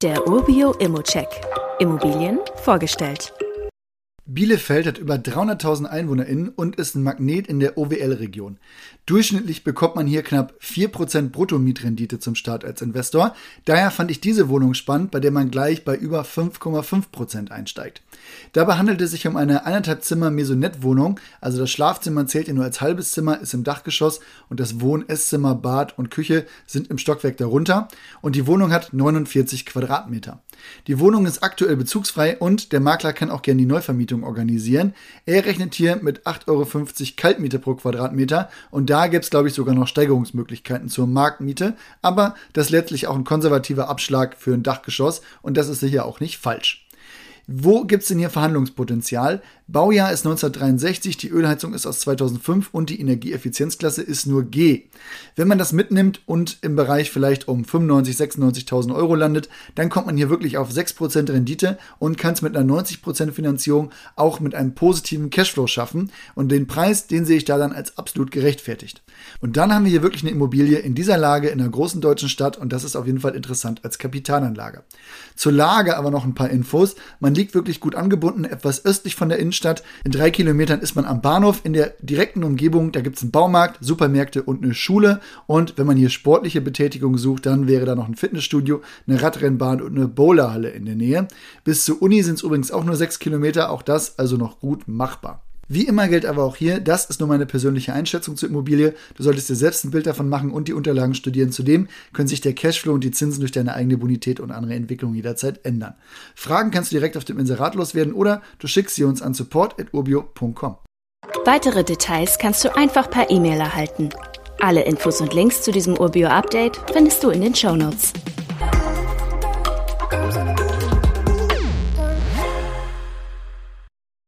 Der Urbio Immocheck. Immobilien vorgestellt. Bielefeld hat über 300.000 EinwohnerInnen und ist ein Magnet in der OWL-Region. Durchschnittlich bekommt man hier knapp 4% Bruttomietrendite zum Start als Investor. Daher fand ich diese Wohnung spannend, bei der man gleich bei über 5,5% einsteigt. Dabei handelt es sich um eine eineinhalb Zimmer Maisonette-Wohnung, also das Schlafzimmer zählt ja nur als halbes Zimmer, ist im Dachgeschoss und das Wohn-, Esszimmer, Bad und Küche sind im Stockwerk darunter und die Wohnung hat 49 Quadratmeter. Die Wohnung ist aktuell bezugsfrei und der Makler kann auch gerne die Neuvermietung organisieren. Er rechnet hier mit 8,50 Euro Kaltmiete pro Quadratmeter und da gibt es, glaube ich, sogar noch Steigerungsmöglichkeiten zur Marktmiete, aber das ist letztlich auch ein konservativer Abschlag für ein Dachgeschoss und das ist sicher auch nicht falsch. Wo gibt es denn hier Verhandlungspotenzial? Baujahr ist 1963, die Ölheizung ist aus 2005 und die Energieeffizienzklasse ist nur G. Wenn man das mitnimmt und im Bereich vielleicht um 95.000, 96.000 Euro landet, dann kommt man hier wirklich auf 6% Rendite und kann es mit einer 90% Finanzierung auch mit einem positiven Cashflow schaffen. Und den Preis, den sehe ich da dann als absolut gerechtfertigt. Und dann haben wir hier wirklich eine Immobilie in dieser Lage in einer großen deutschen Stadt und das ist auf jeden Fall interessant als Kapitalanlage. Zur Lage aber noch ein paar Infos. Man liegt wirklich gut angebunden, etwas östlich von der Innenstadt. In drei Kilometern ist man am Bahnhof. In der direkten Umgebung, da gibt es einen Baumarkt, Supermärkte und eine Schule. Und wenn man hier sportliche Betätigung sucht, dann wäre da noch ein Fitnessstudio, eine Radrennbahn und eine Bowlerhalle in der Nähe. Bis zur Uni sind es übrigens auch nur sechs Kilometer, auch das also noch gut machbar. Wie immer gilt aber auch hier, das ist nur meine persönliche Einschätzung zur Immobilie. Du solltest dir selbst ein Bild davon machen und die Unterlagen studieren. Zudem können sich der Cashflow und die Zinsen durch deine eigene Bonität und andere Entwicklungen jederzeit ändern. Fragen kannst du direkt auf dem Inserat loswerden oder du schickst sie uns an support.urbio.com. Weitere Details kannst du einfach per E-Mail erhalten. Alle Infos und Links zu diesem Urbio-Update findest du in den Show Notes.